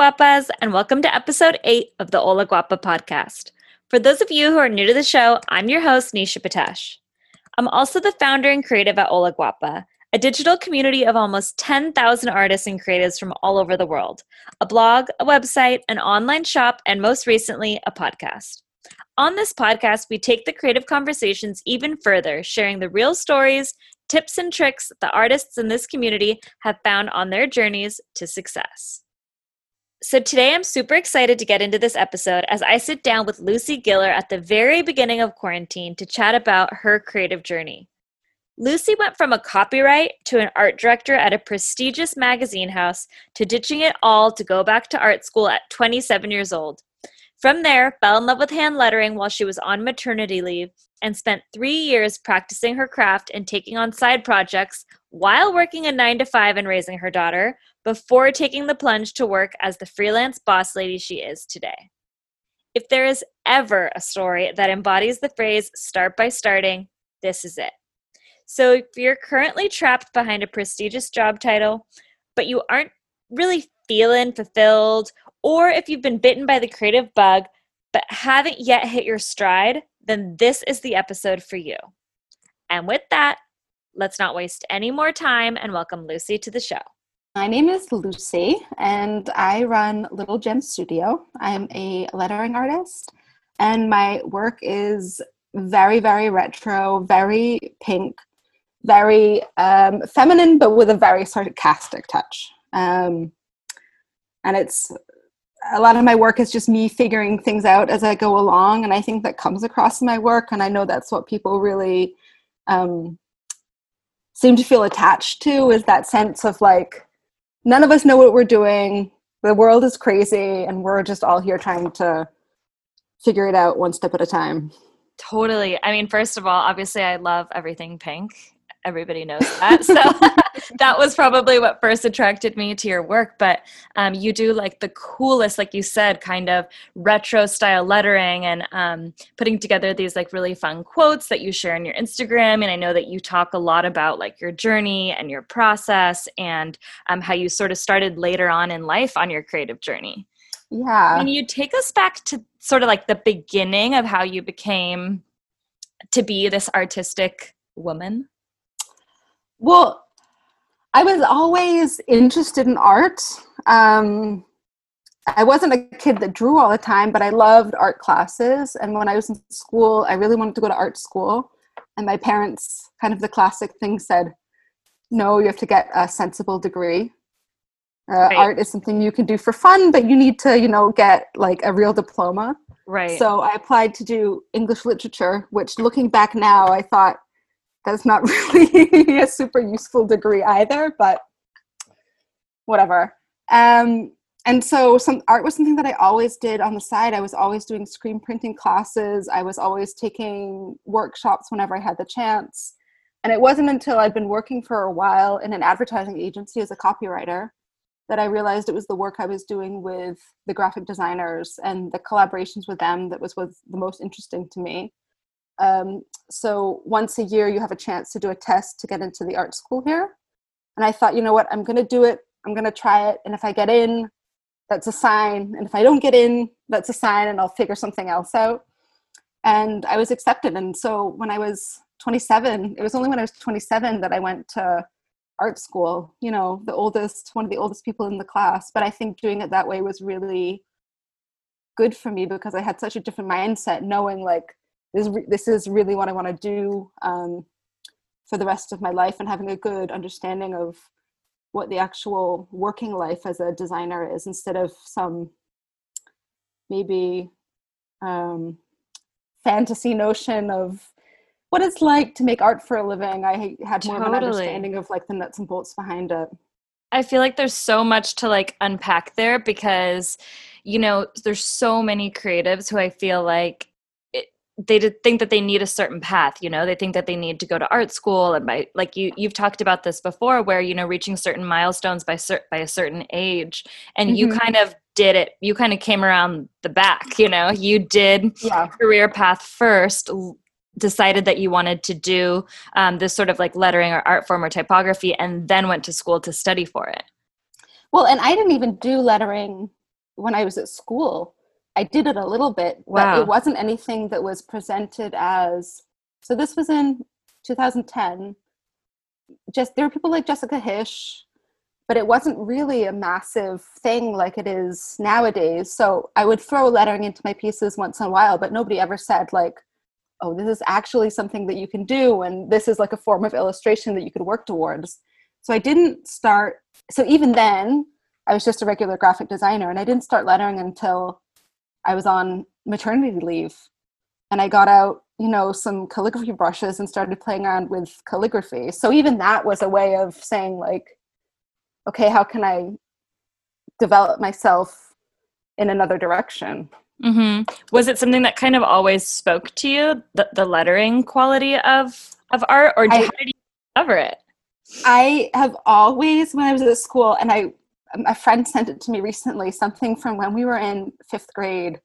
Guapas, and welcome to episode 8 of the Hola Guapa podcast. For those of you who are new to the show, I'm your host, Nisha Patesh. I'm also the founder and creative at Hola Guapa, a digital community of almost 10,000 artists and creatives from all over the world, a blog, a website, an online shop, and most recently, a podcast. On this podcast, we take the creative conversations even further, sharing the real stories, tips, and tricks the artists in this community have found on their journeys to success. So, today I'm super excited to get into this episode as I sit down with Lucy Giller at the very beginning of quarantine to chat about her creative journey. Lucy went from a copyright to an art director at a prestigious magazine house to ditching it all to go back to art school at 27 years old. From there, fell in love with hand lettering while she was on maternity leave and spent three years practicing her craft and taking on side projects while working a nine to five and raising her daughter before taking the plunge to work as the freelance boss lady she is today. If there is ever a story that embodies the phrase start by starting, this is it. So if you're currently trapped behind a prestigious job title, but you aren't really feeling fulfilled, or if you've been bitten by the creative bug but haven't yet hit your stride, then this is the episode for you. And with that, let's not waste any more time and welcome Lucy to the show. My name is Lucy, and I run Little Gem Studio. I'm a lettering artist, and my work is very, very retro, very pink, very um, feminine, but with a very sarcastic touch. Um, and it's a lot of my work is just me figuring things out as I go along, and I think that comes across in my work, and I know that's what people really um, seem to feel attached to is that sense of like none of us know what we're doing. The world is crazy, and we're just all here trying to figure it out one step at a time. Totally. I mean, first of all, obviously, I love everything pink. Everybody knows that. So that was probably what first attracted me to your work. But um, you do like the coolest, like you said, kind of retro style lettering and um, putting together these like really fun quotes that you share on your Instagram. And I know that you talk a lot about like your journey and your process and um, how you sort of started later on in life on your creative journey. Yeah. Can you take us back to sort of like the beginning of how you became to be this artistic woman? Well, I was always interested in art. Um, I wasn't a kid that drew all the time, but I loved art classes. And when I was in school, I really wanted to go to art school. And my parents, kind of the classic thing, said, no, you have to get a sensible degree. Uh, right. Art is something you can do for fun, but you need to, you know, get like a real diploma. Right. So I applied to do English literature, which looking back now, I thought that's not really a super useful degree either, but whatever. Um, and so some art was something that I always did on the side. I was always doing screen printing classes. I was always taking workshops whenever I had the chance. And it wasn't until I'd been working for a while in an advertising agency as a copywriter that I realized it was the work I was doing with the graphic designers and the collaborations with them that was, was the most interesting to me. Um, so once a year, you have a chance to do a test to get into the art school here. And I thought, you know what, I'm going to do it. I'm going to try it. And if I get in, that's a sign. And if I don't get in, that's a sign, and I'll figure something else out. And I was accepted. And so when I was 27, it was only when I was 27 that I went to art school, you know, the oldest, one of the oldest people in the class. But I think doing it that way was really good for me because I had such a different mindset, knowing like this, this is really what I want to do um, for the rest of my life and having a good understanding of what the actual working life as a designer is instead of some maybe um, fantasy notion of what it's like to make art for a living. I had more totally. of an understanding of like the nuts and bolts behind it. I feel like there's so much to like unpack there because you know there's so many creatives who I feel like they think that they need a certain path you know they think that they need to go to art school and by like you you've talked about this before where you know reaching certain milestones by cer- by a certain age and mm-hmm. you kind of did it you kind of came around the back you know you did yeah. career path first decided that you wanted to do um, this sort of like lettering or art form or typography and then went to school to study for it well and i didn't even do lettering when I was at school. I did it a little bit, Wow. but it wasn't anything that was presented as. So this was in 2010. Just there were people like Jessica Hische, but it wasn't really a massive thing like it is nowadays. So I would throw lettering into my pieces once in a while, but nobody ever said like, "Oh, this is actually something that you can do," and this is like a form of illustration that you could work towards. So I didn't start. So even then, I was just a regular graphic designer, and I didn't start lettering until I was on maternity leave, and I got out, you know, some calligraphy brushes and started playing around with calligraphy. So even that was a way of saying like, okay, how can I develop myself in another direction? hmm Was it something that kind of always spoke to you, the, the lettering quality of of art, or I- how did you discover it? I have always, when I was at school, and I, a friend sent it to me recently, something from when we were in fifth grade,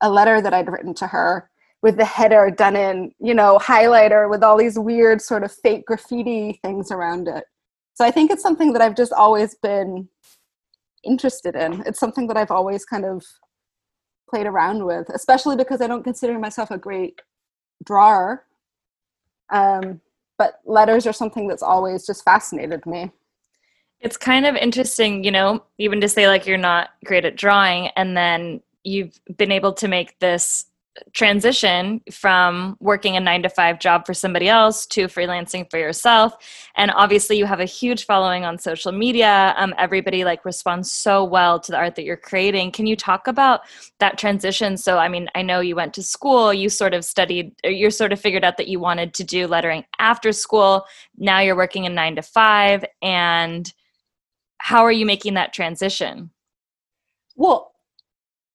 a letter that I'd written to her with the header done in, you know, highlighter with all these weird sort of fake graffiti things around it. So I think it's something that I've just always been interested in. It's something that I've always kind of played around with, especially because I don't consider myself a great drawer. Um, but letters are something that's always just fascinated me. It's kind of interesting, you know, even to say like you're not great at drawing and then you've been able to make this transition from working a 9 to 5 job for somebody else to freelancing for yourself. And obviously you have a huge following on social media. Um, everybody like responds so well to the art that you're creating. Can you talk about that transition? So i mean i know you went to school you sort of studied you sort of figured out that you wanted to do lettering after school. Now you're working a 9 to 5 and how are you making that transition Well,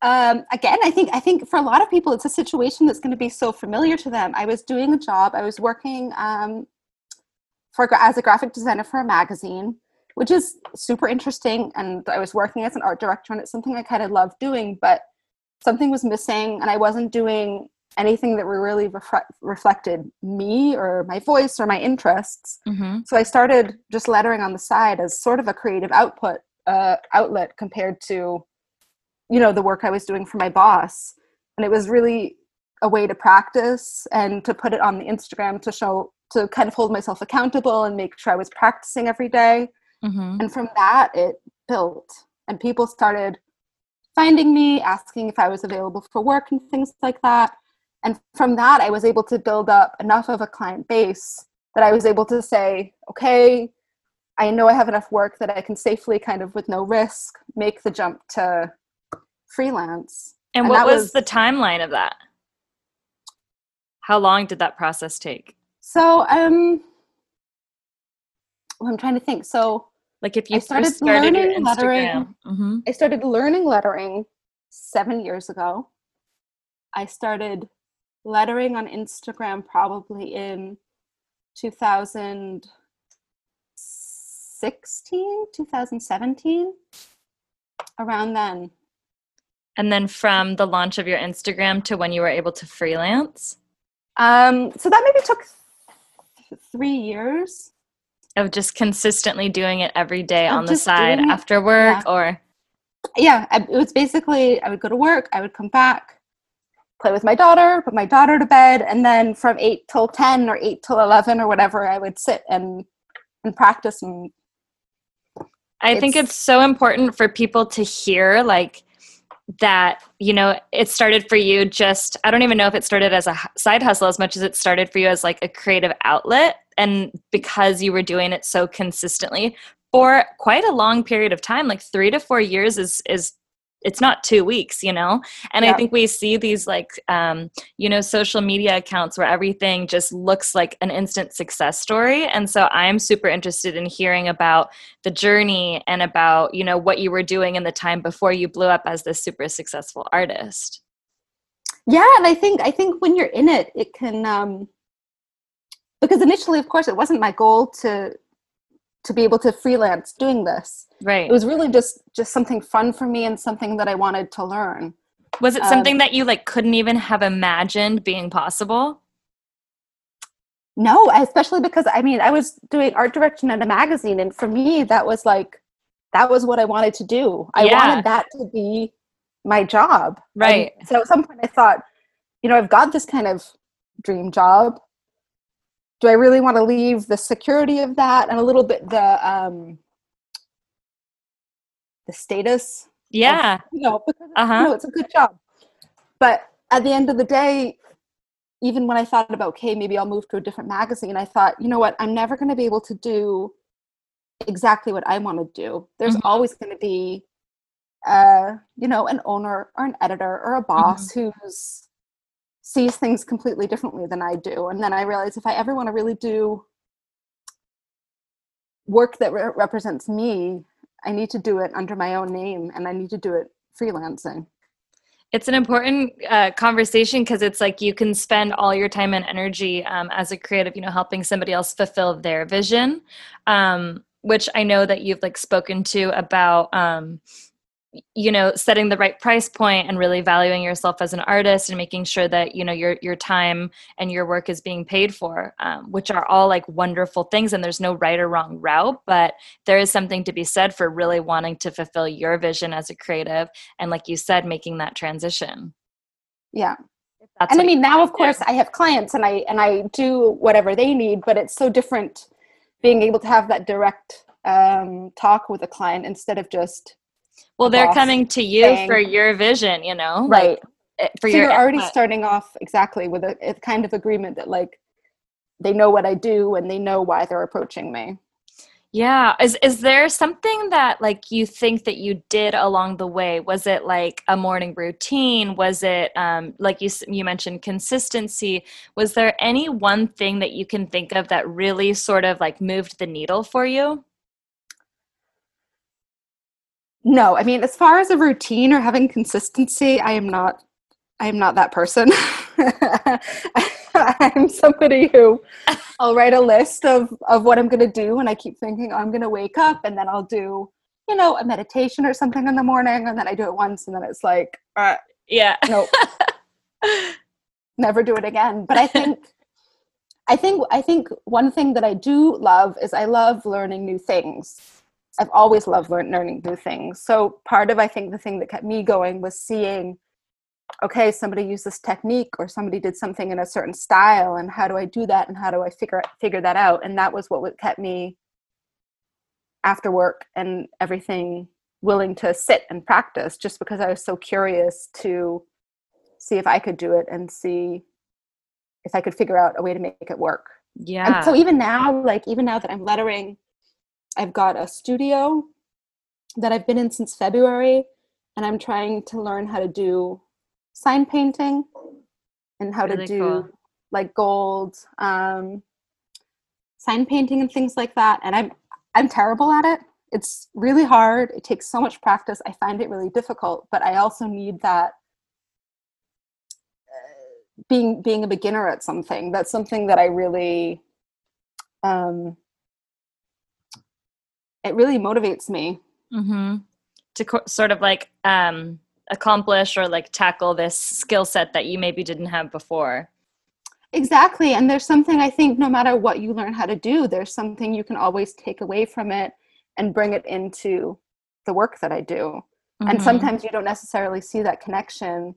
um, again, I think I think for a lot of people, it's a situation that's going to be so familiar to them. I was doing a job. I was working um, for as a graphic designer for a magazine, which is super interesting. And I was working as an art director, and it's something I kind of love doing. But something was missing, and I wasn't doing anything that really refre- reflected me or my voice or my interests. mm-hmm. So I started just lettering on the side as sort of a creative output uh, outlet compared to, you know, the work I was doing for my boss. And it was really a way to practice and to put it on the Instagram to show to kind of hold myself accountable and make sure I was practicing every day. Mm-hmm. And from that, it built, and people started finding me, asking if I was available for work and things like that. And from that, I was able to build up enough of a client base that I was able to say, okay, I know I have enough work that I can safely, kind of with no risk, make the jump to freelance. And, And what was, was- the timeline of that? How long did that process take? So, um, well, I'm trying to think. So, Like if you I started started learning lettering. Instagram. hmm I started learning lettering seven years ago. I started lettering on Instagram probably in 2016, 2017, around then. And then from the launch of your Instagram to when you were able to freelance Um, so that maybe took th- three years. of just consistently doing it every day on the side after work or Yeah, it was basically I would go to work, I would come back, play with my daughter, put my daughter to bed, and then from eight till ten or eight till eleven or whatever, I would sit and and practice and I think It's- it's so important for people to hear like that, you know, it started for you just I don't even know if it started as a side hustle as much as it started for you as like a creative outlet and because you were doing it so consistently for quite a long period of time, like 3 to 4 years is is it's not 2 weeks, you know. And I think we see these like um you know social media accounts where everything just looks like an instant success story. And so i'm super interested in hearing about the journey and about you know what you were doing in the time before you blew up as this super successful artist. Yeah, and I think I think when you're in it, it can um because initially, of course, it wasn't my goal to to be able to freelance doing this. right It was really just just something fun for me and something that I wanted to learn. was it um, something that you like couldn't even have imagined being possible No, especially because I mean, I was doing art direction at a magazine, and for me, that was like, that was what I wanted to do. I Yeah. wanted that to be my job. Right. And so at some point I thought, you know, I've got this kind of dream job. Do I really want to leave the security of that and a little bit the um the status? Yeah. Of, you know, because Uh-huh. you know, it's a good job. But at the end of the day, even when I thought about, okay, maybe I'll move to a different magazine, I thought, you know what, I'm never going to be able to do exactly what I want to do. There's Mhm. always going to be, uh, you know, an owner or an editor or a boss who's sees things completely differently than I do. And then I realize if I ever want to really do work that re- represents me, I need to do it under my own name and I need to do it freelancing. It's an important uh, conversation because it's like you can spend all your time and energy um, as a creative, you know, helping somebody else fulfill their vision, um, which I know that you've like spoken to about, um, you know, setting the right price point and really valuing yourself as an artist and making sure that you know your your time and your work is being paid for, um, which are all like wonderful things. And there's no right or wrong route, but there is something to be said for really wanting to fulfill your vision as a creative and like you said making that transition Yeah. that's and I mean now of course I have clients and I and I do whatever they need, but it's so different being able to have that direct um, talk with a client instead of just. Well they're coming to you saying- for your vision you know right. like, for so your you're already input. starting off exactly with a, a kind of agreement that like they know what I do and they know why they're approaching me. yeah is is there something that like you think that you did along the way was it like a morning routine was it um like you you mentioned consistency was there any one thing that you can think of that really sort of like moved the needle for you No, I mean as far as a routine or having consistency, I am not I am not that person. I'm somebody who I'll write a list of of what I'm going to do and I keep thinking oh, I'm going to wake up and then I'll do, you know, a meditation or something in the morning and then I do it once and then it's like uh, yeah. No never do it again. But i think i think i think one thing that i do love is i love learning new things i've always loved learn, learning new things. So part of i think the thing that kept me going was seeing okay somebody used this technique or somebody did something in a certain style and how do i do that and how do i figure figure that out? And that was what kept me after work and everything willing to sit and practice just because i was so curious to see if I could do it and see if I could figure out a way to make it work. yeah And so even now, like even now that I'm lettering, I've got a studio that I've been in since February, and I'm trying to learn how to do sign painting and how Really to do cool. like gold um, sign painting and things like that. And I'm I'm terrible at it. It's really hard. It takes so much practice. I find it really difficult, but I also need that uh, being being a beginner at something. That's something that I really um it really motivates me. mm-hmm. to co- sort of like um, accomplish or like tackle this skill set that you maybe didn't have before. Exactly. And there's something I think no matter what you learn how to do, there's something you can always take away from it and bring it into the work that I do. And Mhm. sometimes you don't necessarily see that connection.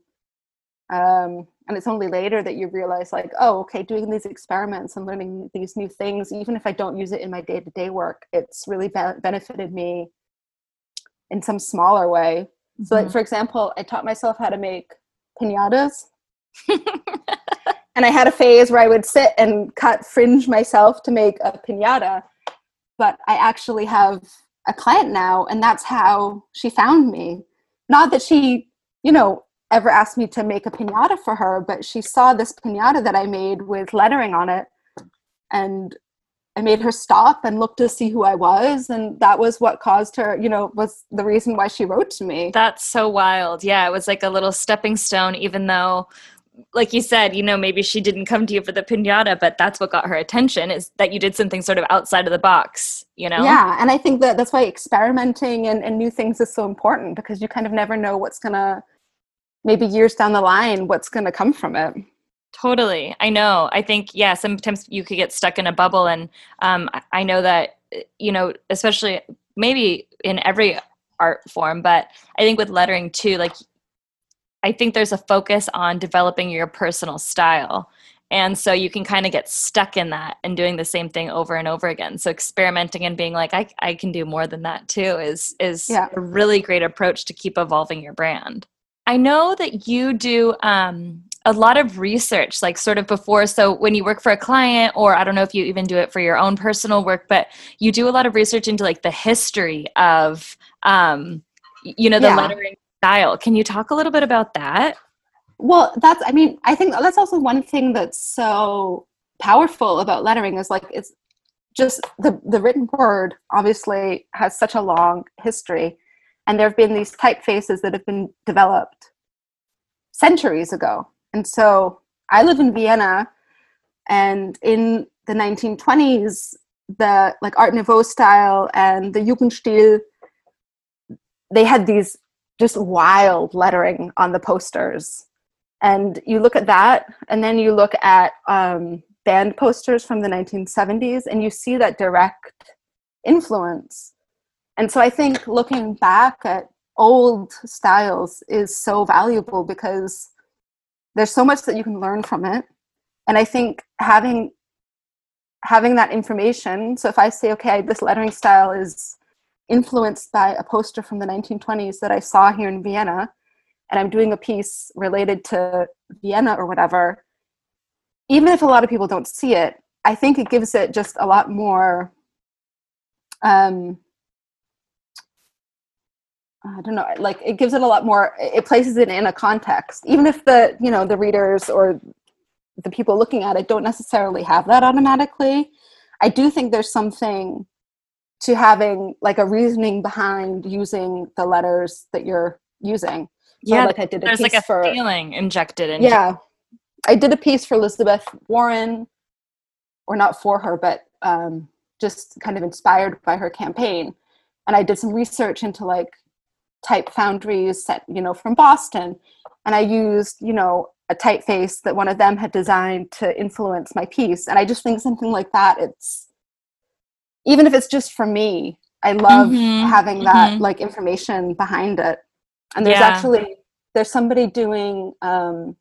Um, and it's only later that you realize, like, oh, okay, doing these experiments and learning these new things, even if I don't use it in my day to day work, it's really be- benefited me in some smaller way. So, like, Mhm. for example, I taught myself how to make pinatas. and I had a phase where I would sit and cut fringe myself to make a pinata. But I actually have a client now, and that's how she found me. Not that she, you know, ever asked me to make a pinata for her, but she saw this pinata that I made with lettering on it, and I made her stop and look to see who I was, and that was what caused her, you know, was the reason why she wrote to me. That's so wild. Yeah, it was like a little stepping stone, even though, like you said, you know, maybe she didn't come to you for the pinata, but that's what got her attention is that you did something sort of outside of the box, you know? Yeah, and I think that that's why experimenting and, and new things is so important because you kind of never know what's gonna, maybe years down the line, what's gonna come from it. Totally. I know. I think, yeah, sometimes you could get stuck in a bubble. And um, I- I know that, uh, you know, especially maybe in every art form, but I think with lettering too, like I think there's a focus on developing your personal style. And so you can kind of get stuck in that and doing the same thing over and over again. So experimenting and being like, I, I can do more than that too is is yeah. a really great approach to keep evolving your brand. I know that you do um, a lot of research, like sort of before. So when you work for a client, or I don't know if you even do it for your own personal work, but you do a lot of research into like the history of, um, you know, the yeah. lettering style. Can you talk a little bit about that? Well, that's, I mean, I think that's also one thing that's so powerful about lettering is like it's just the, the written word obviously has such a long history. And there have been these typefaces that have been developed centuries ago. And so I live in Vienna, and in the 1920s, the like Art Nouveau style and the Jugendstil, they had these just wild lettering on the posters and you look at that and then you look at um, band posters from the 1970s and you see that direct influence and so i think looking back at old styles is so valuable because there's so much that you can learn from it and i think having having that information so if i say okay this lettering style is influenced by a poster from the 1920s that i saw here in vienna and I'm doing a piece related to Vienna or whatever, even if a lot of people don't see it, I think it gives it just a lot more. Um, I don't know, like it gives it a lot more. It places it in a context, even if the you know the readers or the people looking at it don't necessarily have that automatically. I do think there's something to having like a reasoning behind using the letters that you're using yeah, like I did a there's piece like a for, feeling injected in. Yeah, I did a piece for Elizabeth Warren, or not for her, but um, just kind of inspired by her campaign. And I did some research into like type foundries, set, you know, from Boston, and I used, you know, a typeface that one of them had designed to influence my piece. And I just think something like that, it's even if it's just for me, I love mm-hmm. having that mm-hmm. like information behind it and there's yeah. actually there's somebody doing um,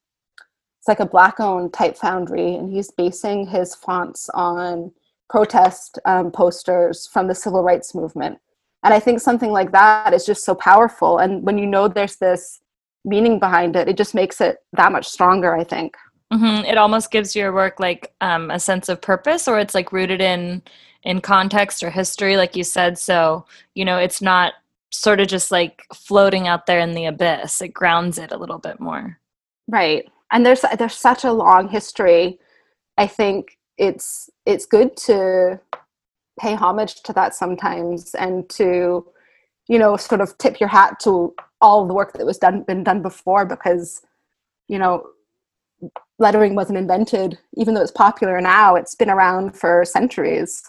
it's like a black owned type foundry and he's basing his fonts on protest um, posters from the civil rights movement and i think something like that is just so powerful and when you know there's this meaning behind it it just makes it that much stronger i think mm-hmm. it almost gives your work like um, a sense of purpose or it's like rooted in in context or history like you said so you know it's not sort of just like floating out there in the abyss. It grounds it a little bit more. Right. And there's there's such a long history. I think it's it's good to pay homage to that sometimes and to you know sort of tip your hat to all the work that was done been done before because you know lettering wasn't invented. Even though it's popular now it's been around for centuries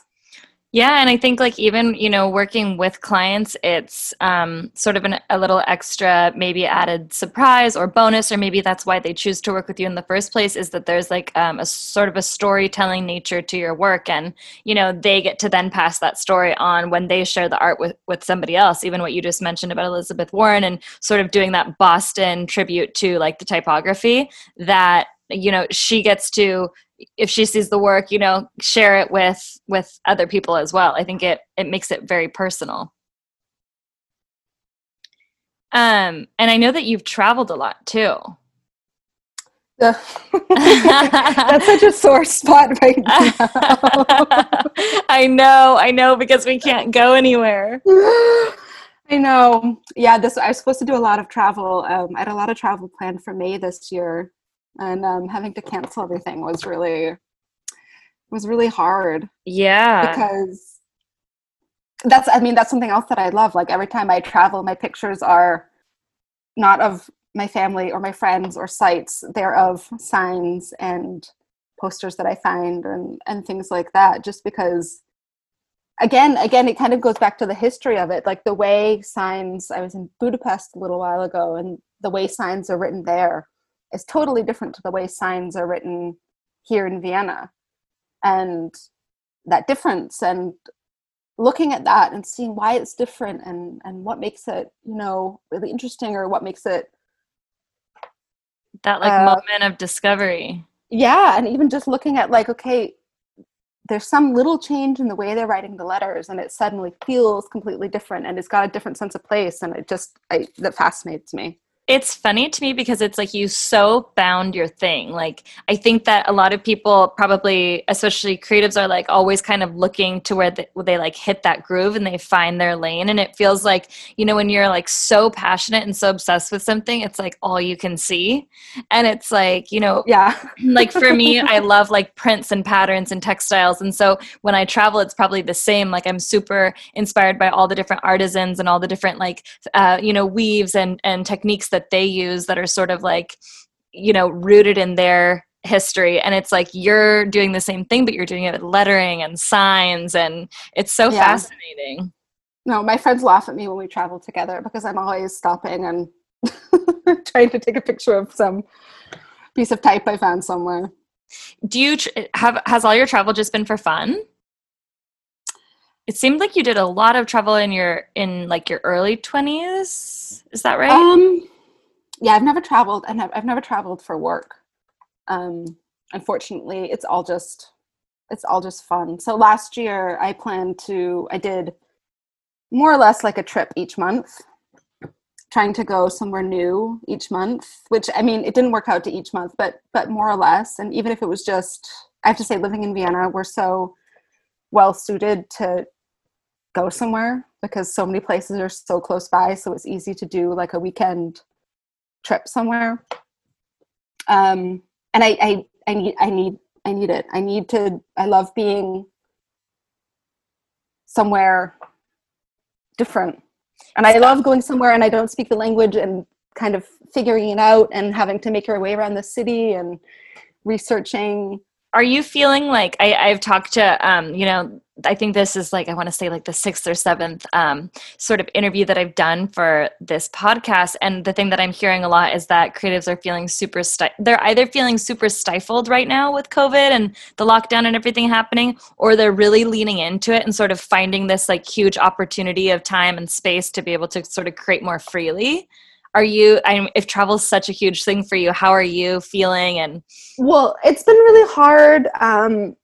yeah, and I think like even you know working with clients, it's um, sort of an, a little extra, maybe added surprise or bonus, or maybe that's why they choose to work with you in the first place. Is that there's like um, a sort of a storytelling nature to your work, and you know they get to then pass that story on when they share the art with with somebody else. Even what you just mentioned about Elizabeth Warren and sort of doing that Boston tribute to like the typography that you know she gets to if she sees the work you know share it with with other people as well. I think it it makes it very personal. Um and i know that you've traveled a lot too. That's such a sore spot right now. I know i know because we can't go anywhere. I know. Yeah this i was supposed to do a lot of travel um, i had a lot of travel planned for may this year and um, having to cancel everything was really was really hard. Yeah, because that's I mean that's something else that I love. Like every time I travel, my pictures are not of my family or my friends or sites; they're of signs and posters that I find and and things like that. Just because again again it kind of goes back to the history of it like the way signs i was in budapest a little while ago and the way signs are written there is totally different to the way signs are written here in Vienna. And that difference and looking at that and seeing why it's different and, and what makes it, you know, really interesting or what makes it that like uh, moment of discovery. Yeah, and even just looking at like, okay, there's some little change in the way they're writing the letters and it suddenly feels completely different and it's got a different sense of place and it just I, that fascinates me it's funny to me because it's like you so bound your thing. Like I think that a lot of people probably, especially creatives, are like always kind of looking to where they, where they like hit that groove and they find their lane. And it feels like you know when you're like so passionate and so obsessed with something, it's like all you can see. And it's like you know, yeah. like for me, I love like prints and patterns and textiles, and so when I travel, it's probably the same. Like I'm super inspired by all the different artisans and all the different like uh, you know weaves and and techniques that that they use that are sort of like you know rooted in their history. And it's like you're doing the same thing but you're doing it with lettering and signs and it's so yeah. fascinating. No my friends laugh at me when we travel together because i'm always stopping and trying to take a picture of some piece of type i found somewhere. Do you tr- have has all your travel just been for fun? It seemed like you did a lot of travel in your in like your early 20s is that right? Um yeah, I've never traveled and I've, I've never traveled for work. Um, unfortunately, it's all just it's all just fun. So last year I planned to I did more or less like a trip each month trying to go somewhere new each month which i mean it didn't work out to each month but but more or less and even if it was just i have to say living in vienna we're so well suited to go somewhere because so many places are so close by so it's easy to do like a weekend trip somewhere. Um, and I, I, I need, I need, I need it. I need to, I love being somewhere different. And I love going somewhere and I don't speak the language and kind of figuring it out and having to make your way around the city and researching are you feeling like I, I've talked to um, you know I think this is like I want to say like the sixth or seventh um, sort of interview that I've done for this podcast, and the thing that I'm hearing a lot is that creatives are feeling super sti- they're either feeling super stifled right now with COVID and the lockdown and everything happening, or they're really leaning into it and sort of finding this like huge opportunity of time and space to be able to sort of create more freely. Are you I, if travel's such a huge thing for you how are you feeling and well it's been really hard um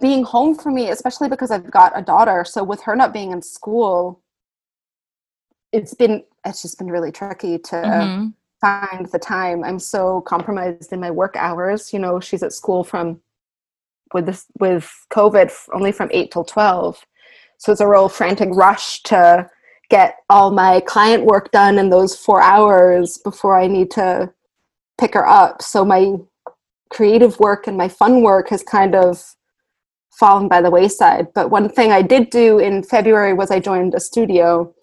being home for me especially because i've got a daughter so with her not being in school it's been it's just been really tricky to mm-hmm. find the time i'm so compromised in my work hours you know she's at school from with this with covid only from 8 till 12 so it's a real frantic rush to get all my client work done in those four hours before I need to pick her up. So my creative work and my fun work has kind of fallen by the wayside. But one thing I did do in February was I joined a studio,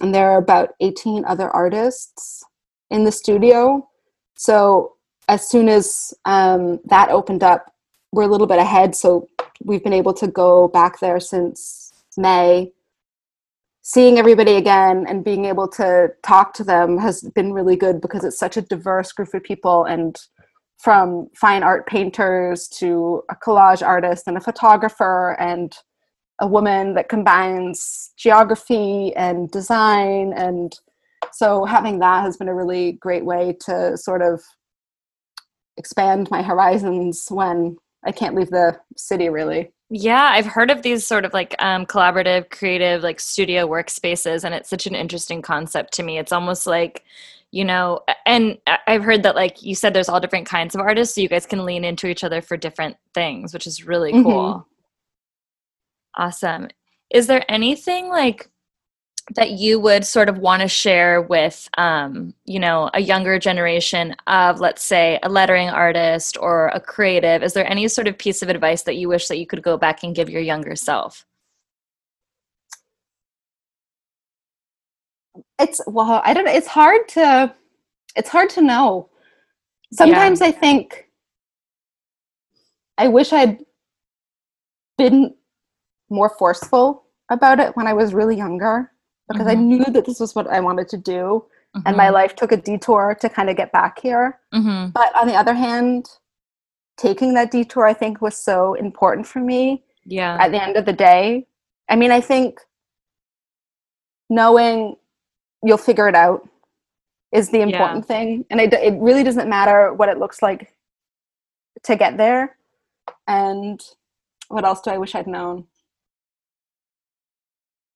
and there are about 18 other artists in the studio. So as soon as um, that opened up, we're a little bit ahead. So we've been able to go back there since May seeing everybody again and being able to talk to them has been really good because it's such a diverse group of people and from fine art painters to a collage artist and a photographer and a woman that combines geography and design and so having that has been a really great way to sort of expand my horizons when I can't leave the city really. Yeah, I've heard of these sort of like um, collaborative, creative, like studio workspaces, and it's such an interesting concept to me. It's almost like, you know, and I've heard that, like you said, there's all different kinds of artists, so you guys can lean into each other for different things, which is really cool. Mm-hmm. Awesome. Is there anything like that you would sort of want to share with um, you know a younger generation of let's say a lettering artist or a creative is there any sort of piece of advice that you wish that you could go back and give your younger self it's well i don't know it's hard to it's hard to know sometimes yeah. i think i wish i'd been more forceful about it when i was really younger because mm-hmm. I knew that this was what I wanted to do. Mm-hmm. And my mm-hmm. life took a detour to kind of get back here. Mm-hmm. But on the other hand, taking that detour, I think, was so important for me. Yeah. At the end of the day, I mean, I think knowing you'll figure it out is the important yeah. thing. And it, it really doesn't matter what it looks like to get there. And what else do i wish i'd known?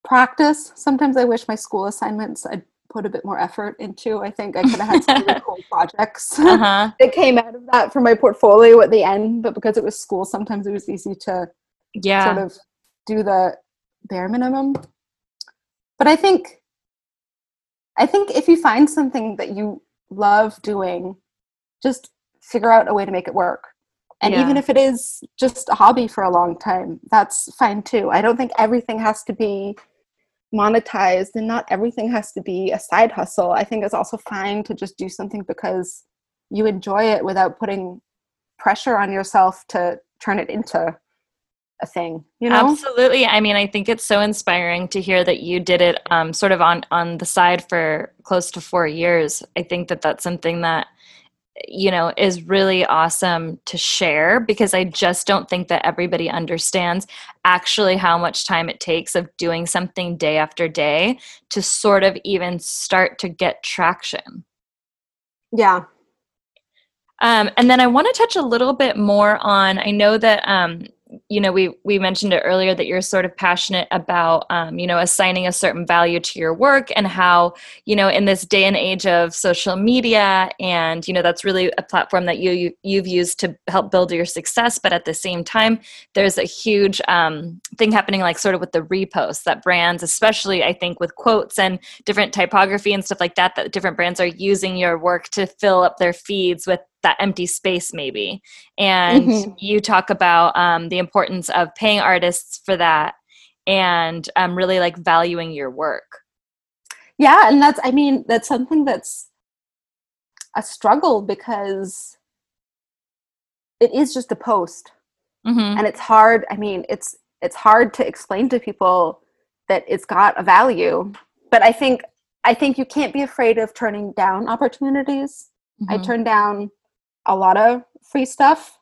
Practice. Sometimes i wish my school assignments i'd put a bit more effort into. I think i could have had some really cool projects uh-huh. that came out of that for my portfolio at the end. But because it was school sometimes it was easy to yeah. sort of do the bare minimum. But i think I think if you find something that you love doing, just figure out a way to make it work. And yeah. even if it is just a hobby for a long time, that's fine too. I don't think everything has to be monetized and not everything has to be a side hustle. I think it's also fine to just do something because you enjoy it without putting pressure on yourself to turn it into a thing you know? Absolutely. I mean i think it's so inspiring to hear that you did it um, sort of on on the side for close to four years. I think that that's something that you know is really awesome to share because i just don't think that everybody understands actually how much time it takes of doing something day after day to sort of even start to get traction. Yeah. Um, and then I want to touch a little bit more on. I know that um, you know we we mentioned it earlier that you're sort of passionate about um, you know assigning a certain value to your work and how you know in this day and age of social media and you know that's really a platform that you, you you've used to help build your success. But at the same time there's a huge um, thing happening like sort of with the reposts that brands especially i think with quotes and different typography and stuff like that that different brands are using your work to fill up their feeds with that empty space maybe and mm-hmm. you talk about um, the importance of paying artists for that and um, really like valuing your work yeah and that's i mean that's something that's a struggle because it is just a post mm-hmm. and it's hard i mean it's it's hard to explain to people that it's got a value but i think i think you can't be afraid of turning down opportunities mm-hmm. i turned down a lot of free stuff.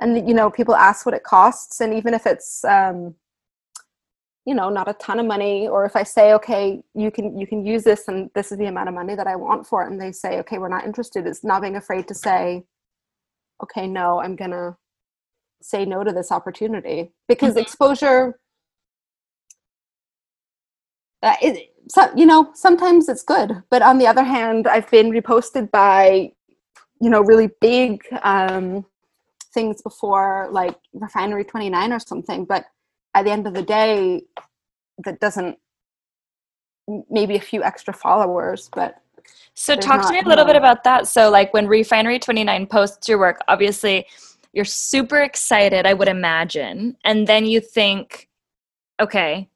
And you know people ask what it costs. And even if it's um, you know not a ton of money or if i say okay you can you can use this and this is the amount of money that i want for it and they say okay we're not interested it's not being afraid to say okay no i'm gonna say no to this opportunity. Because mm-hmm. exposure uh, it, so, you know sometimes it's good. But on the other hand i've been reposted by you know really big um, things before like refinery 29 or something but at the end of the day that doesn't maybe a few extra followers but so talk to me a little bit about that. So like when refinery 29 posts your work obviously you're super excited i would imagine and then you think okay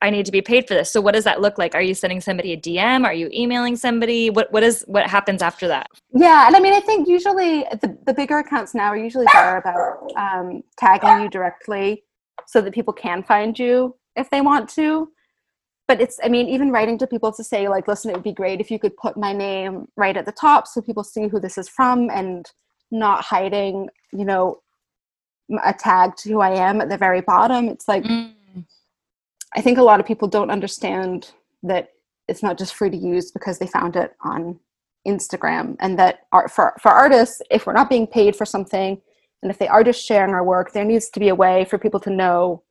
I need to be paid for this. So what does that look like? Are you sending somebody a DM? Are you emailing somebody? What what is what happens after that? Yeah, and I mean I think usually the, the bigger accounts now are usually better about um, tagging you directly so that people can find you if they want to. But it's I mean even writing to people to say like listen it would be great if you could put my name right at the top so people see who this is from and not hiding, you know, a tag to who I am at the very bottom. It's like mm I think a lot of people don't understand that it's not just free to use because they found it on Instagram, and that art, for for artists, if we're not being paid for something, and if they are just sharing our work, there needs to be a way for people to know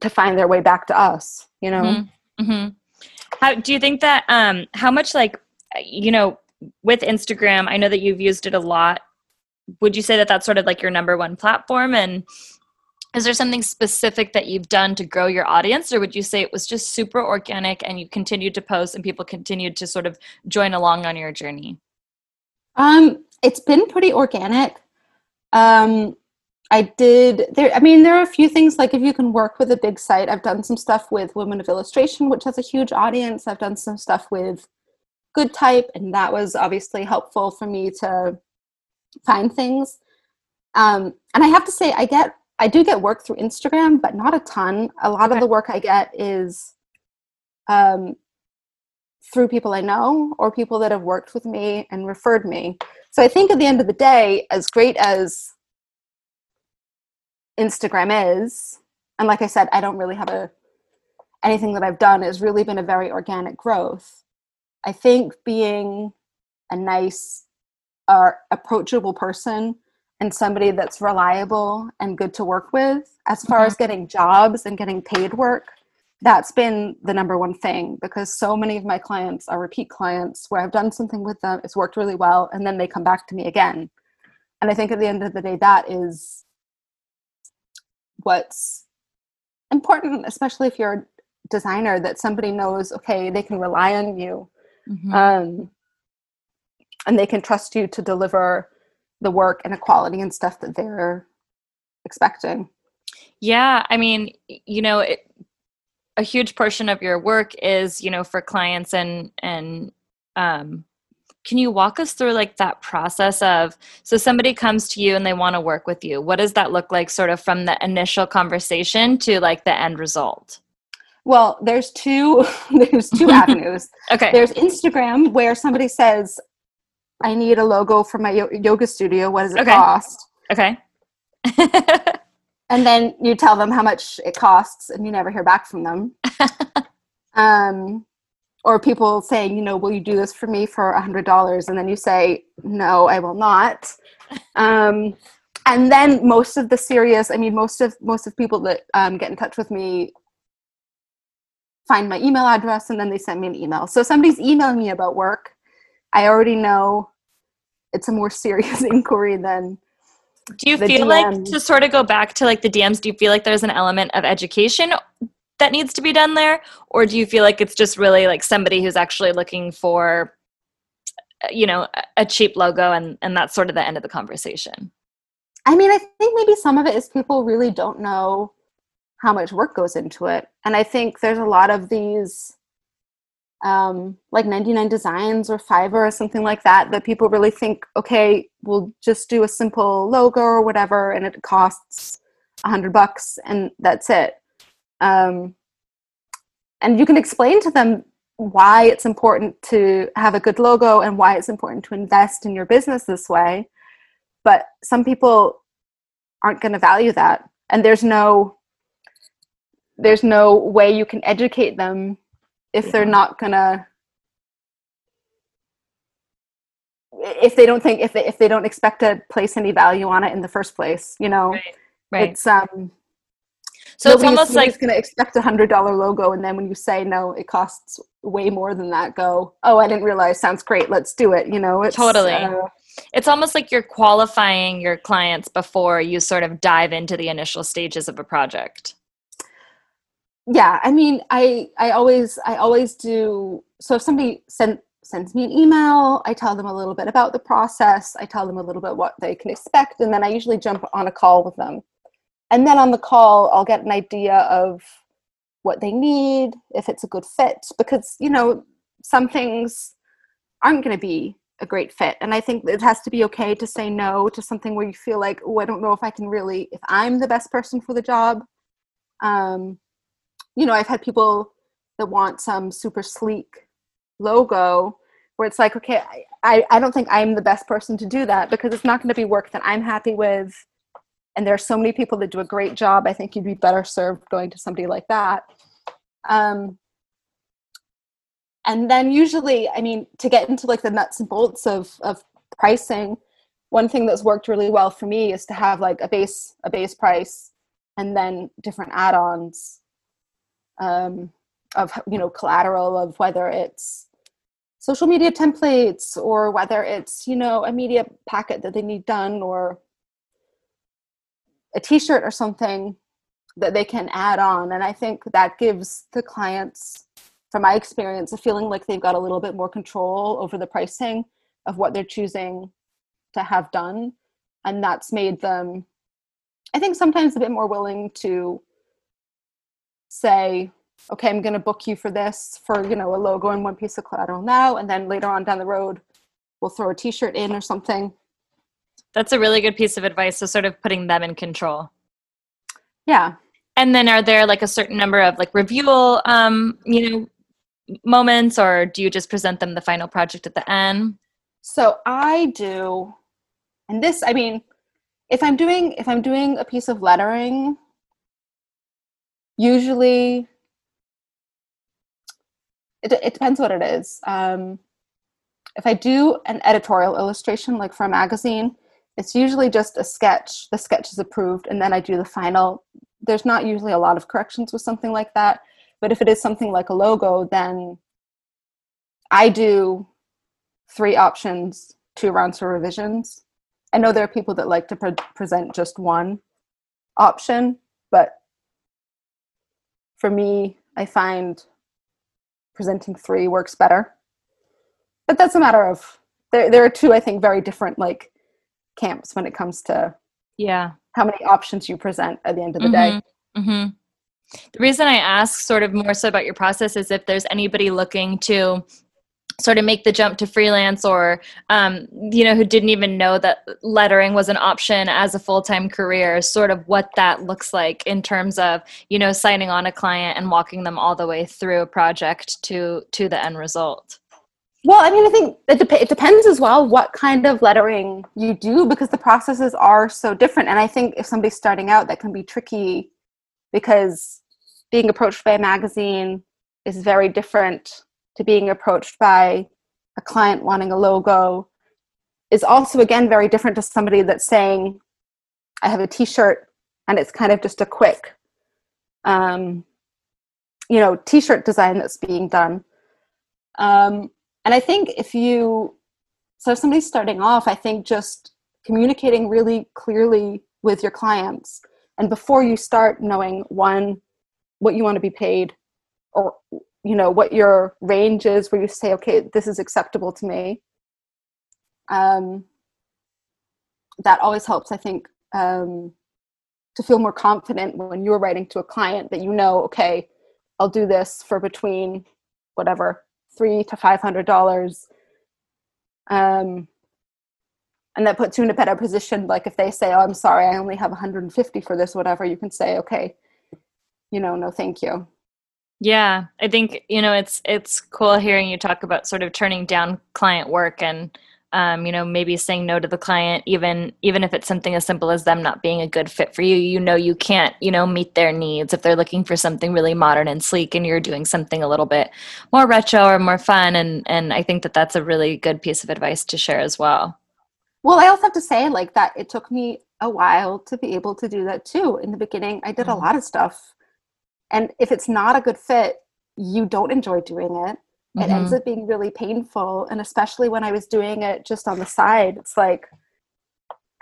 to find their way back to us. You know. Mm-hmm. mm-hmm. How do you think that? Um, how much like you know with Instagram? I know that you've used it a lot. Would you say that that's sort of like your number one platform and is there something specific that you've done to grow your audience or would you say it was just super organic and you continued to post and people continued to sort of join along on your journey? Um it's been pretty organic. Um i did there i mean there are a few things like if you can work with a big site i've done some stuff with women of illustration which has a huge audience. I've done some stuff with good type and that was obviously helpful for me to find things. Um, and i have to say i get I do get work through Instagram, but not a ton. A lot of the work I get is um, through people I know or people that have worked with me and referred me. So I think at the end of the day, as great as Instagram is, and like I said, I don't really have a anything that I've done has really been a very organic growth. I think being a nice or approachable person and somebody that's reliable and good to work with as far Mhm. as getting jobs and getting paid work that's been the number one thing because so many of my clients are repeat clients where I've done something with them, it's worked really well, and then they come back to me again. And I think at the end of the day, that is what's important, especially if you're a designer, that somebody knows, okay, they can rely on you Mhm. um, and they can trust you to deliver the work and the quality and stuff that they're expecting. Yeah, I mean, you know, it, a huge portion of your work is, you know, for clients and and um can you walk us through like that process of so somebody comes to you and they want to work with you. What does that look like sort of from the initial conversation to like the end result? Well, there's two there's two avenues. Okay. There's Instagram where somebody says, "I need a logo for my yoga studio. What does it Okay. cost?" okay. And then you tell them how much it costs, and you never hear back from them. um, or people saying, you know, will you do this for me for a hundred dollars? And then you say, no, I will not. Um, and then most of the serious, I mean, most of most of people that um, get in touch with me find my email address and then they send me an email. So somebody's emailing me about work. I already know it's a more serious inquiry than Do you feel like to sort of go back to like the DMs, do you feel like there's an element of education that needs to be done there? Or do you feel like it's just really like somebody who's actually looking for, uh, you know, a cheap logo and, and that's sort of the end of the conversation? I mean, I think maybe some of it is people really don't know how much work goes into it. And I think there's a lot of these, um, like 99 Designs or Fiverr or something like that, that people really think, okay, we'll just do a simple logo or whatever, and it costs a hundred bucks, and that's it. Um, and you can explain to them why it's important to have a good logo and why it's important to invest in your business this way but some people aren't going to value that and there's no there's no way you can educate them if they're not to if they don't think if they if they don't expect to place any value on it in the first place you know Right. it's um So it's almost like going to expect a hundred dollar logo and then when you say no it costs way more than that go oh i didn't realize sounds great let's do it you know it's Totally. uh, it's almost like you're qualifying your clients before you sort of dive into the initial stages of a project. Yeah i mean i i always i always do so if somebody send, sends me an email i tell them a little bit about the process i tell them a little bit what they can expect and then i usually jump on a call with them. And then on the call i'll get an idea of what they need if it's a good fit because you know some things aren't going to be a great fit and i think it has to be okay to say no to something where you feel like oh i don't know if i can really if i'm the best person for the job. Um, you know, I've had people that want some super sleek logo where it's like, okay, I, I, don't think I'm the best person to do that because it's not going to be work that I'm happy with. And there are so many people that do a great job. I think you'd be better served going to somebody like that. Um, and then usually, I mean, to get into like the nuts and bolts of, of pricing, one thing that's worked really well for me is to have like a base a base price and then different add-ons um, of you know collateral of whether it's social media templates or whether it's you know a media packet that they need done or a t-shirt or something that they can add on. And i think that gives the clients from my experience a feeling like they've got a little bit more control over the pricing of what they're choosing to have done. And that's made them i think sometimes a bit more willing to say okay i'm going to book you for this for you know a logo and one piece of collateral now and then later on down the road we'll throw a t-shirt in or something That's a really good piece of advice. So, sort of putting them in control. yeah And then, are there like a certain number of like review, um, you know, moments, or do you just present them the final project at the end? so i do and this i mean if i'm doing if i'm doing a piece of lettering it, it depends what it is. Um, if I do an editorial illustration, like for a magazine, it's usually just a sketch. The sketch is approved, and then I do the final. There's not usually a lot of corrections with something like that. But if it is something like a logo, then I do three options, two rounds for revisions. I know there are people that like to pre- present just one option, but for me, I find presenting three works better. But that's a matter of there. There are two, I think, very different like camps when it comes to yeah how many options you present at the end of the mm-hmm. day. Mm-hmm. The reason I ask sort of more so about your process is if there's anybody looking to sort of make the jump to freelance or um, you know who didn't even know that lettering was an option as a full-time career sort of what that looks like in terms of you know signing on a client and walking them all the way through a project to to the end result? Well i mean i think it, it depends as well what kind of lettering you do because the processes are so different. And i think if somebody's starting out that can be tricky because being approached by a magazine is very different to being approached by a client wanting a logo is also again very different to somebody that's saying i have a t-shirt and it's kind of just a quick um, you know t-shirt design that's being done. Um, and i think if you so if somebody's starting off i think just communicating really clearly with your clients and before you start knowing one what you want to be paid or you know what your range is where you say okay this is acceptable to me. Um, that always helps i think um, to feel more confident when you're writing to a client that you know okay i'll do this for between whatever three to five hundred dollars. Um, and that puts you in a better position like if they say oh i'm sorry i only have 150 for this whatever you can say okay you know no thank you yeah, I think you know it's it's cool hearing you talk about sort of turning down client work and um, you know maybe saying no to the client even even if it's something as simple as them not being a good fit for you. You know you can't you know meet their needs if they're looking for something really modern and sleek and you're doing something a little bit more retro or more fun and and I think that that's a really good piece of advice to share as well. Well, I also have to say like that it took me a while to be able to do that too. In the beginning, I did mm-hmm. a lot of stuff and if it's not a good fit you don't enjoy doing it. It mm-hmm. ends up being really painful. And especially when i was doing it just on the side it's like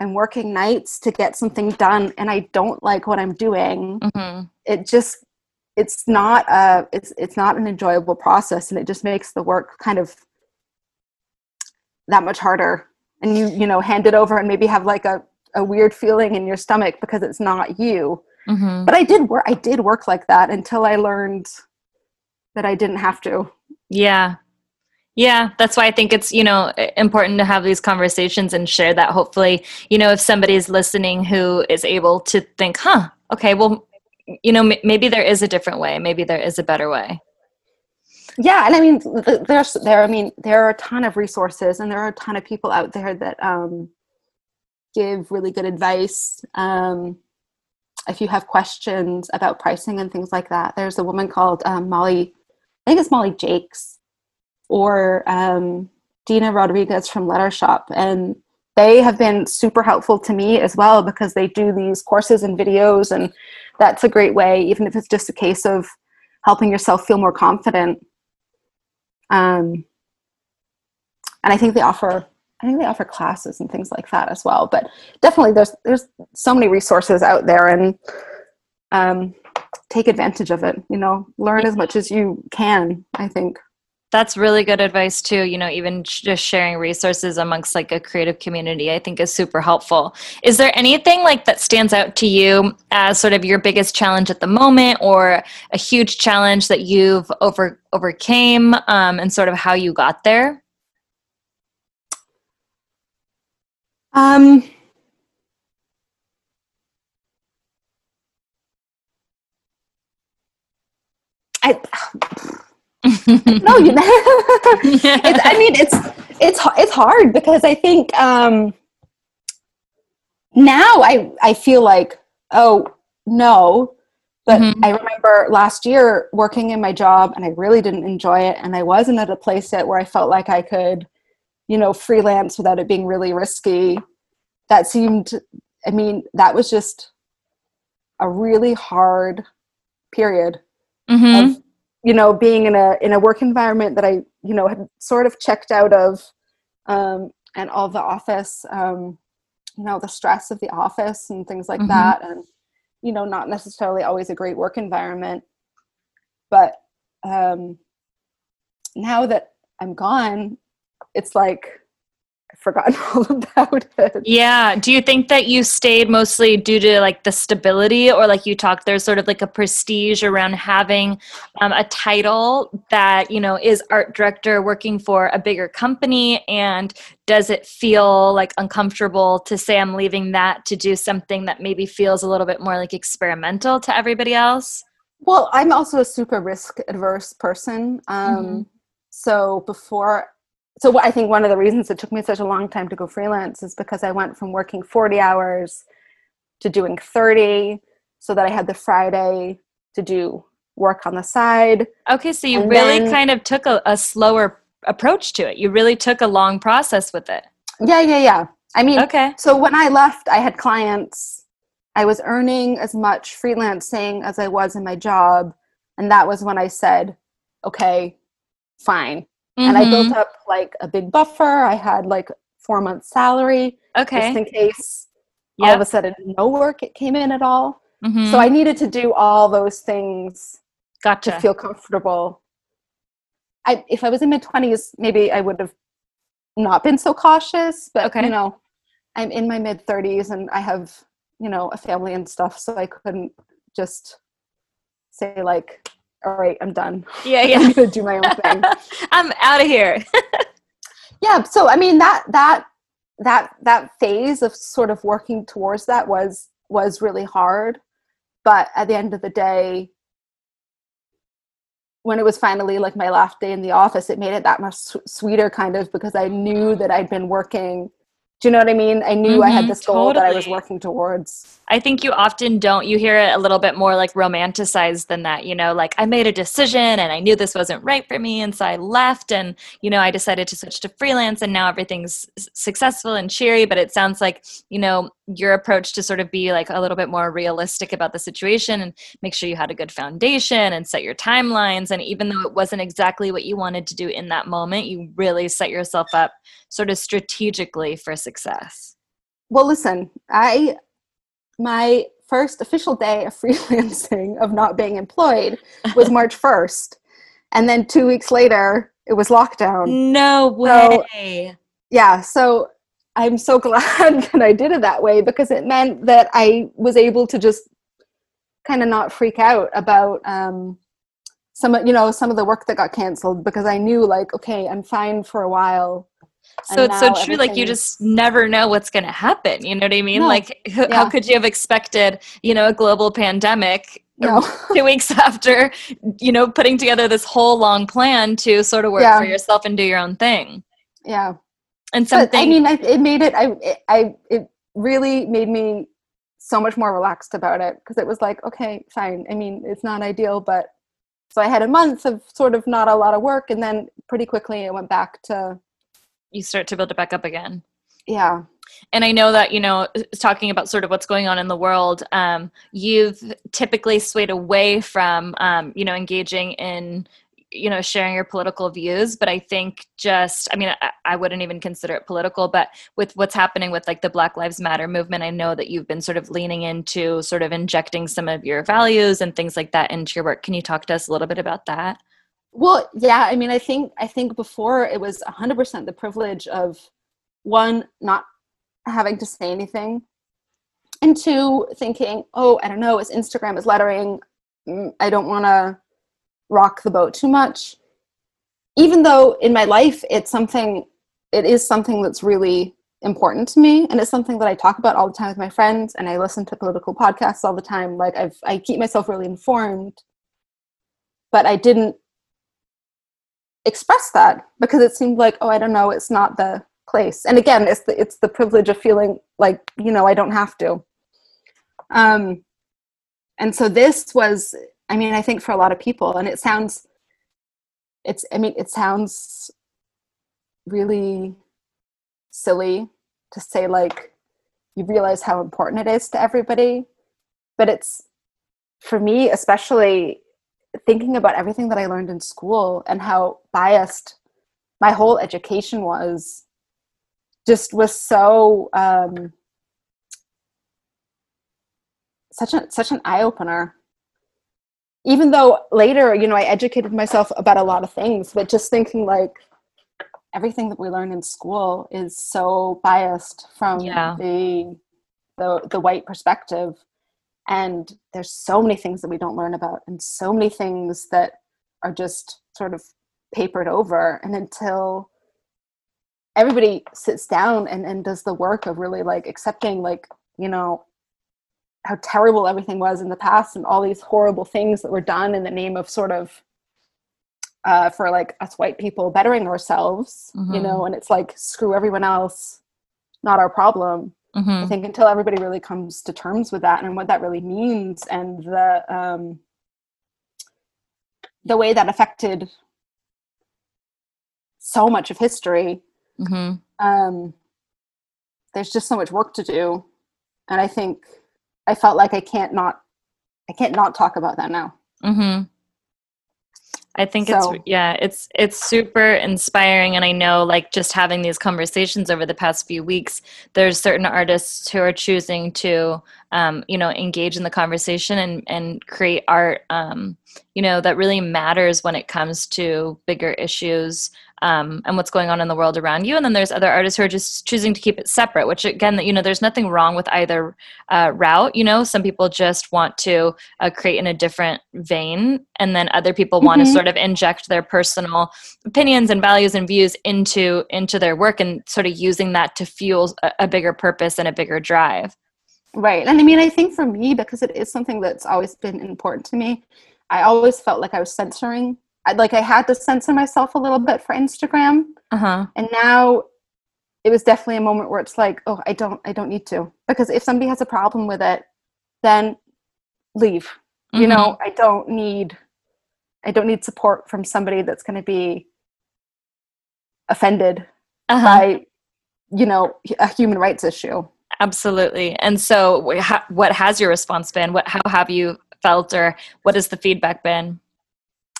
i'm working nights to get something done and i don't like what i'm doing. Mm-hmm. it just it's not a it's it's not an enjoyable process and it just makes the work kind of that much harder. And you you know hand it over and maybe have like a, a weird feeling in your stomach because it's not you Mm-hmm. But I did work. I did work like that until I learned that I didn't have to. Yeah, yeah, that's why I think it's, you know, important to have these conversations and share that hopefully, you know, if somebody's listening who is able to think, huh, okay, well, you know, m- maybe there is a different way. Maybe there is a better way. Yeah, and I mean, there's there. I mean, there are a ton of resources, and there are a ton of people out there that um, give really good advice. Um, if you have questions about pricing and things like that, there's a woman called um, Molly, I think it's Molly Jacques, or um, Dina Rodriguez from Letter Shop. And they have been super helpful to me as well because they do these courses and videos. And that's a great way, even if it's just a case of helping yourself feel more confident. Um, and I think they offer I think they offer classes and things like that as well. But definitely, there's there's so many resources out there, and um, take advantage of it. You know, learn as much as you can. I think that's really good advice too you know even just sharing resources amongst like a creative community i think is super helpful is there anything like that stands out to you as sort of your biggest challenge at the moment or a huge challenge that you've over overcame um, and sort of how you got there Um, I no, you know, it's, I mean, it's it's it's hard because I think um, now I I feel like oh no, But Mhm. I remember last year working in my job and I really didn't enjoy it. And I wasn't at a place yet where I felt like I could, you know, freelance without it being really risky. That seemed, I mean, that was just a really hard period Mhm. of you know being in a in a work environment that I you know had sort of checked out of um, and all the office um, you know the stress of the office and things like Mhm. that and you know not necessarily always a great work environment but um, now that I'm gone it's like I've forgotten all about it Yeah. Do you think that you stayed mostly due to like the stability, or like you talked, there's sort of like a prestige around having um, a title that, you know, is art director working for a bigger company? And does it feel like uncomfortable to say I'm leaving that to do something that maybe feels a little bit more like experimental to everybody else? Well, I'm also a super risk adverse person. Um, Mhm. So before, so I think one of the reasons it took me such a long time to go freelance is because I went from working 40 hours to doing 30 so that I had the Friday to do work on the side. Okay. So you And really then- kind of took a, a slower approach to it. You really took a long process with it. Yeah, yeah, yeah. I mean, Okay. so when I left, I had clients. I was earning as much freelancing as I was in my job. And that was when I said, okay, fine. And I built up like a big buffer. I had like four months salary Okay. just in case all of a sudden no work it came in at all. Mhm. So I needed to do all those things gotcha. to feel comfortable. I if I was in mid twenties, maybe I would have not been so cautious. But Okay. you know, I'm in my mid thirties and I have you know a family and stuff, so I couldn't just say like, "All right, I'm done. yeah, yeah. I'm gonna do my own thing." I'm out of here. yeah so i mean that that that that phase of sort of working towards that was was really hard but at the end of the day when it was finally like my last day in the office it made it that much su- sweeter kind of because i knew that i'd been working do you know what i mean i knew i had Mhm, this goal that i was working towards I think you often don't. You hear it a little bit more like romanticized than that, you know, like I made a decision and I knew this wasn't right for me. And so I left and, you know, I decided to switch to freelance and now everything's successful and cheery. But it sounds like, you know, your approach to sort of be like a little bit more realistic about the situation and make sure you had a good foundation and set your timelines. And even though it wasn't exactly what you wanted to do in that moment, you really set yourself up sort of strategically for success. well listen i my first official day of freelancing of not being employed was march 1st and then two weeks later it was lockdown No way. yeah so i'm so glad that i did it that way because it meant that i was able to just kind of not freak out about um some of you know some of the work that got canceled because i knew like okay i'm fine for a while So And it's so true. Like you just never know what's going to happen. You know what I mean? No. Like h- how could you have expected, you know, a global pandemic uh, no two weeks after, you know, putting together this whole long plan to sort of work Yeah. for yourself and do your own thing. yeah And but something. i mean I, it made it i it, i it really made me so much more relaxed about it because it was like okay fine i mean it's not ideal but so i had a month of sort of not a lot of work and then pretty quickly it went back to you start to build it back up again. yeah and I know that you know, talking about sort of what's going on in the world, um, you've typically swayed away from, um, you know, engaging in, you know, sharing your political views. But I think just, I mean, I, I wouldn't even consider it political, but with what's happening with like the Black Lives Matter movement, I know that you've been sort of leaning into sort of injecting some of your values and things like that into your work. Can you talk to us a little bit about that? Well, yeah, I mean, I think I think before it was 100% the privilege of one not having to say anything and two thinking, "Oh, I don't know, it's Instagram is lettering. Mm, I don't want to rock the boat too much." Even though in my life it's something it is something that's really important to me and it's something that I talk about all the time with my friends and I listen to political podcasts all the time. Like I've I keep myself really informed. But I didn't express that because it seemed like oh i don't know it's not the place. And again it's the it's the privilege of feeling like you know i don't have to. Um and so this was i mean i think for a lot of people and it sounds it's i mean it sounds really silly to say like you realize how important it is to everybody but it's for me especially thinking about everything that i learned in school and how biased my whole education was just was so um, such a such an eye opener. Even though later, you know, I educated myself about a lot of things, but just thinking like everything that we learn in school is so biased from Yeah. the the the white perspective and there's so many things that we don't learn about and so many things that are just sort of papered over and until everybody sits down and, and does the work of really like accepting like you know how terrible everything was in the past and all these horrible things that were done in the name of sort of uh, for like us white people bettering ourselves you Mhm. know and it's like screw everyone else not our problem I Mhm. think until everybody really comes to terms with that and what that really means and the um, the way that affected so much of history, Mhm. um, there's just so much work to do, and I think I felt like I can't not I can't not talk about that now. Mhm. I think So- it's yeah, it's it's super inspiring and I know like just having these conversations over the past few weeks there's certain artists who are choosing to um, you know engage in the conversation and and create art um, you know that really matters when it comes to bigger issues um, and what's going on in the world around you and then there's other artists who are just choosing to keep it separate which again that you know there's nothing wrong with either uh, route you know some people just want to uh, create in a different vein and then other people want to sort of inject their personal opinions and values and views into into their work and sort of using that to fuel a, a bigger purpose and a bigger drive Right, and I mean, I think for me because it is something that's always been important to me. I always felt like I was censoring. I like I had to censor myself a little bit for Instagram. uh-huh. And now it was definitely a moment where it's like oh i don't i don't need to. Because if somebody has a problem with it then leave. You know i don't need i don't need support from somebody that's going to be offended uh-huh. by you know a human rights issue. Absolutely. And so what has your response been? What how have you felt or what has the feedback been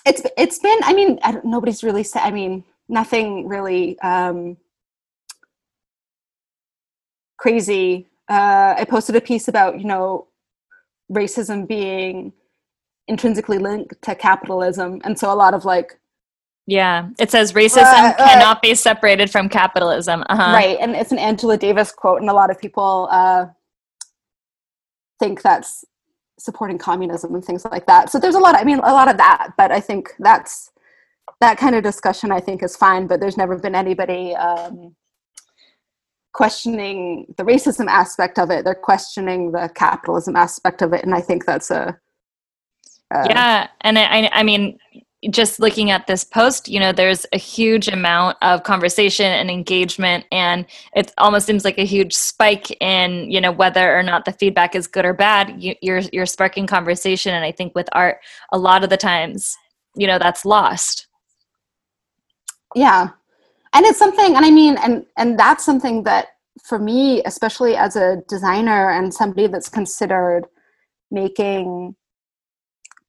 it's it's been i mean I don't, nobody's really said i mean nothing really um crazy. Uh i posted a piece about you know racism being intrinsically linked to capitalism. And so a lot of like yeah it says racism Right, right. cannot be separated from capitalism. Uh-huh. Right and it's an angela davis quote and a lot of people uh think that's supporting communism and things like that. So there's a lot i mean a lot of that but i think that's that kind of discussion i think is fine but there's never been anybody um questioning the racism aspect of it. They're questioning the capitalism aspect of it and i think that's a uh, yeah and I- I mean just looking at this post you know there's a huge amount of conversation and engagement and it almost seems like a huge spike in you know whether or not the feedback is good or bad. You, you're you're sparking conversation and i think with art a lot of the times you know that's lost. Yeah. And it's something and i mean and and that's something that for me especially as a designer and somebody that's considered making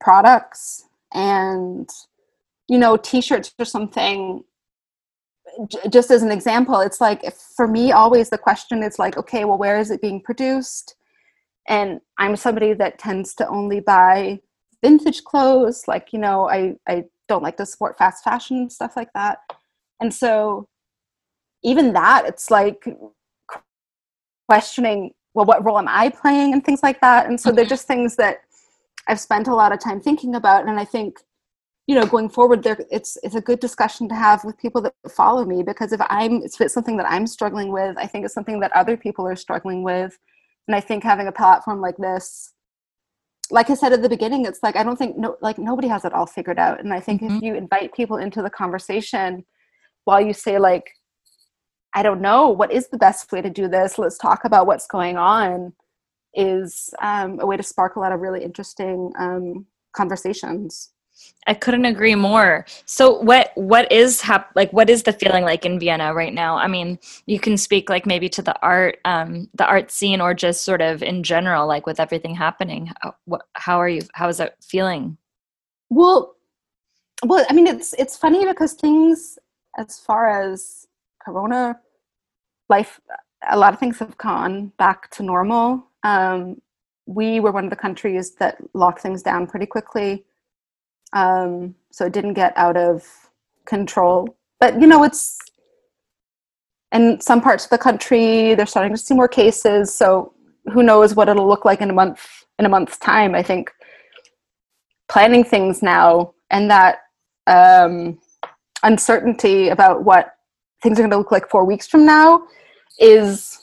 products and you know t-shirts or something just as an example it's like if, for me always the question is like okay well where is it being produced? And i'm somebody that tends to only buy vintage clothes like you know i i don't like to support fast fashion and stuff like that. And so even that it's like questioning well what role am i playing and things like that. And so they're mm-hmm. just things that i've spent a lot of time thinking about and i think you know going forward there it's it's a good discussion to have with people that follow me because if i'm if it's something that i'm struggling with i think it's something that other people are struggling with and i think having a platform like this like i said at the beginning it's like i don't think no like nobody has it all figured out and i think Mhm. if you invite people into the conversation while you say like i don't know what is the best way to do this let's talk about what's going on is um, a way to spark a lot of really interesting um, conversations. I couldn't agree more. So what what is hap- like what is the feeling like in Vienna right now? I mean, you can speak like maybe to the art um the art scene or just sort of in general like with everything happening. How, what, how are you how is that feeling? Well, well, I mean it's it's funny because things as far as corona life a lot of things have gone back to normal. Um, we were one of the countries that locked things down pretty quickly um, so it didn't get out of control. But you know, it's in some parts of the country they're starting to see more cases. So who knows what it'll look like in a month in a month's time? I think planning things now and that um, uncertainty about what things are going to look like four weeks from now is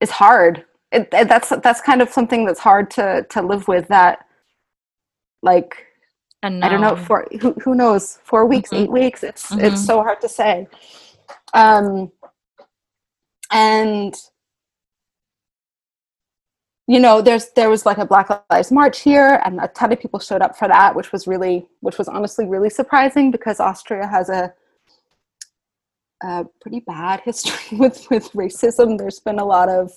is hard. It, that's that's kind of something that's hard to to live with. That like I don't know for who who knows four weeks mm-hmm. eight weeks it's mm-hmm. it's so hard to say um and you know there's there was like a black lives march here and a ton of people showed up for that which was really which was honestly really surprising because austria has a, a pretty bad history with with racism there's been a lot of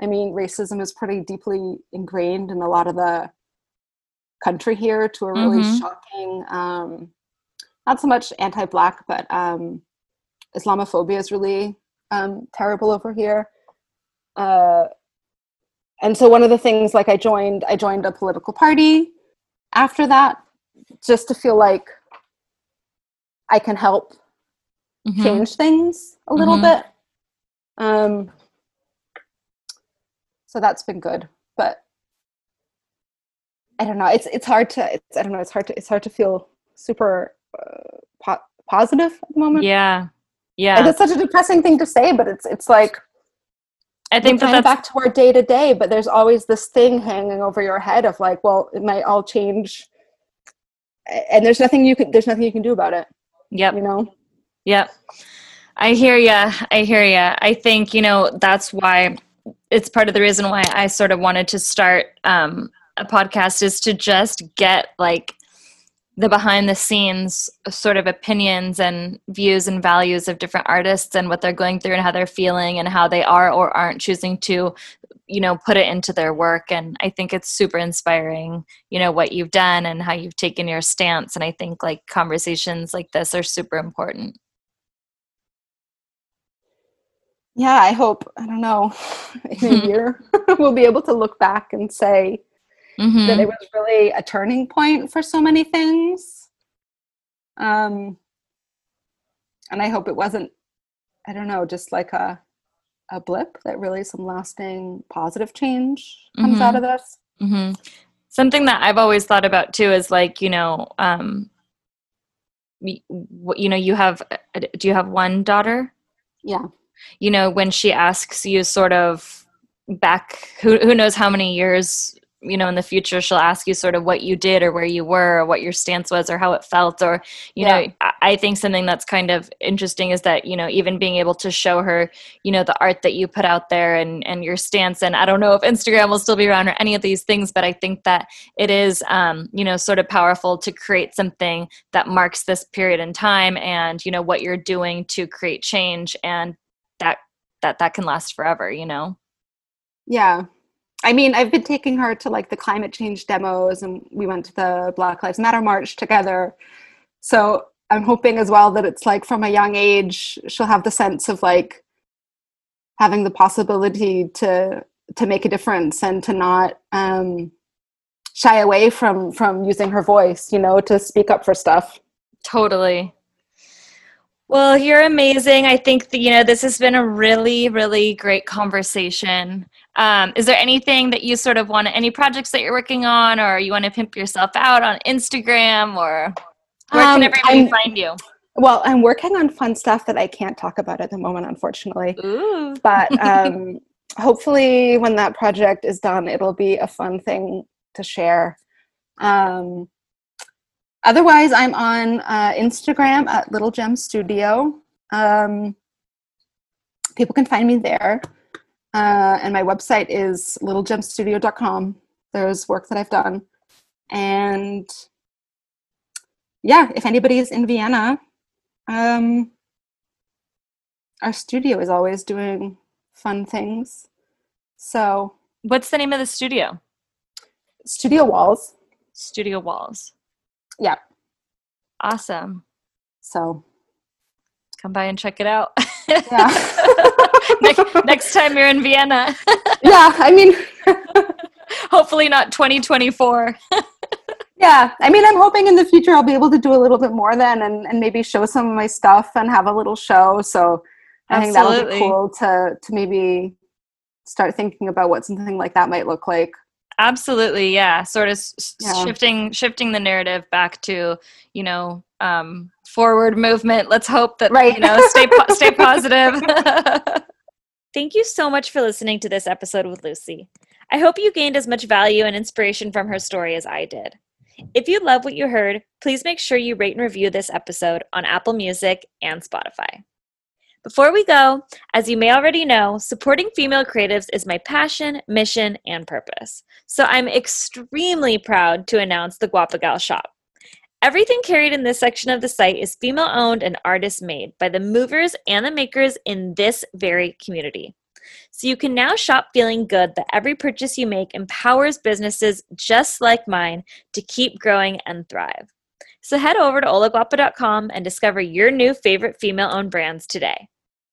i mean racism is pretty deeply ingrained in a lot of the country here to a really mm-hmm. shocking um, not so much anti-black but um, islamophobia is really um, terrible over here uh, and so one of the things like i joined i joined a political party after that just to feel like i can help mm-hmm. change things a little mm-hmm. bit um, so that's been good I don't know. It's it's hard to. It's, I don't know. It's hard to. It's hard to feel super uh, po- positive at the moment. Yeah, yeah. And it's such a depressing thing to say, but it's it's like. I think that that's back to our day to day, but there's always this thing hanging over your head of like, well, it might all change, and there's nothing you can. There's nothing you can do about it. Yep. You know. Yep. I hear ya. I hear ya. I think you know that's why it's part of the reason why I sort of wanted to start um, a podcast is to just get like the behind the scenes sort of opinions and views and values of different artists and what they're going through and how they're feeling and how they are or aren't choosing to you know put it into their work. And i think it's super inspiring you know what you've done and how you've taken your stance. And i think like conversations like this are super important. Yeah i hope i don't know in a year we'll be able to look back and say mm-hmm. that it was really a turning point for so many things. Um, and I hope it wasn't, I don't know, just like a a blip that really some lasting positive change comes mm-hmm. out of this. Mm-hmm. Something that I've always thought about too is like you know, um, you know, you have uh, do you have one daughter? Yeah. You know, when she asks you, sort of back who who knows how many years you know in the future she'll ask you sort of what you did or where you were or what your stance was or how it felt or you yeah. know i think something that's kind of interesting is that you know even being able to show her you know the art that you put out there and and your stance. And i don't know if instagram will still be around or any of these things but i think that it is um, you know sort of powerful to create something that marks this period in time and you know what you're doing to create change and that that that can last forever you know? Yeah I mean, I've been taking her to like the climate change demos, and we went to the Black Lives Matter march together. So I'm hoping as well that it's like from a young age, she'll have the sense of like having the possibility to to make a difference and to not um, shy away from from using her voice, you know, to speak up for stuff. Totally. Well, you're amazing. I think that, you know, this has been a really, really great conversation. Um, is there anything that you sort of want, any projects that you're working on, or you want to pimp yourself out on Instagram, or where um, can everybody I'm, find you? Well, I'm working on fun stuff that I can't talk about at the moment, unfortunately. Ooh. But um, hopefully, when that project is done, it'll be a fun thing to share. Um, otherwise, I'm on uh, Instagram at Little Gem Studio. Um, people can find me there. Uh, and my website is littlegemstudio.com. There's work that I've done. And yeah, if anybody is in Vienna, um, our studio is always doing fun things. So, what's the name of the studio? Studio Walls. Studio Walls. Yeah. Awesome. So, come by and check it out. Yeah. next, next time you're in Vienna. yeah, I mean, hopefully not 2024. yeah, I mean, I'm hoping in the future I'll be able to do a little bit more then and, and maybe show some of my stuff and have a little show. So I think that'll be cool to to maybe start thinking about what something like that might look like. Absolutely, yeah. Sort of yeah. shifting shifting the narrative back to you know um, forward movement. Let's hope that right. you know stay po- stay positive. Thank you so much for listening to this episode with Lucy. I hope you gained as much value and inspiration from her story as I did. If you love what you heard, please make sure you rate and review this episode on Apple Music and Spotify. Before we go, as you may already know, supporting female creatives is my passion, mission, and purpose. So I'm extremely proud to announce the Guapagal Shop. Everything carried in this section of the site is female owned and artist made by the movers and the makers in this very community. So you can now shop feeling good that every purchase you make empowers businesses just like mine to keep growing and thrive. So head over to olaguapa.com and discover your new favorite female owned brands today.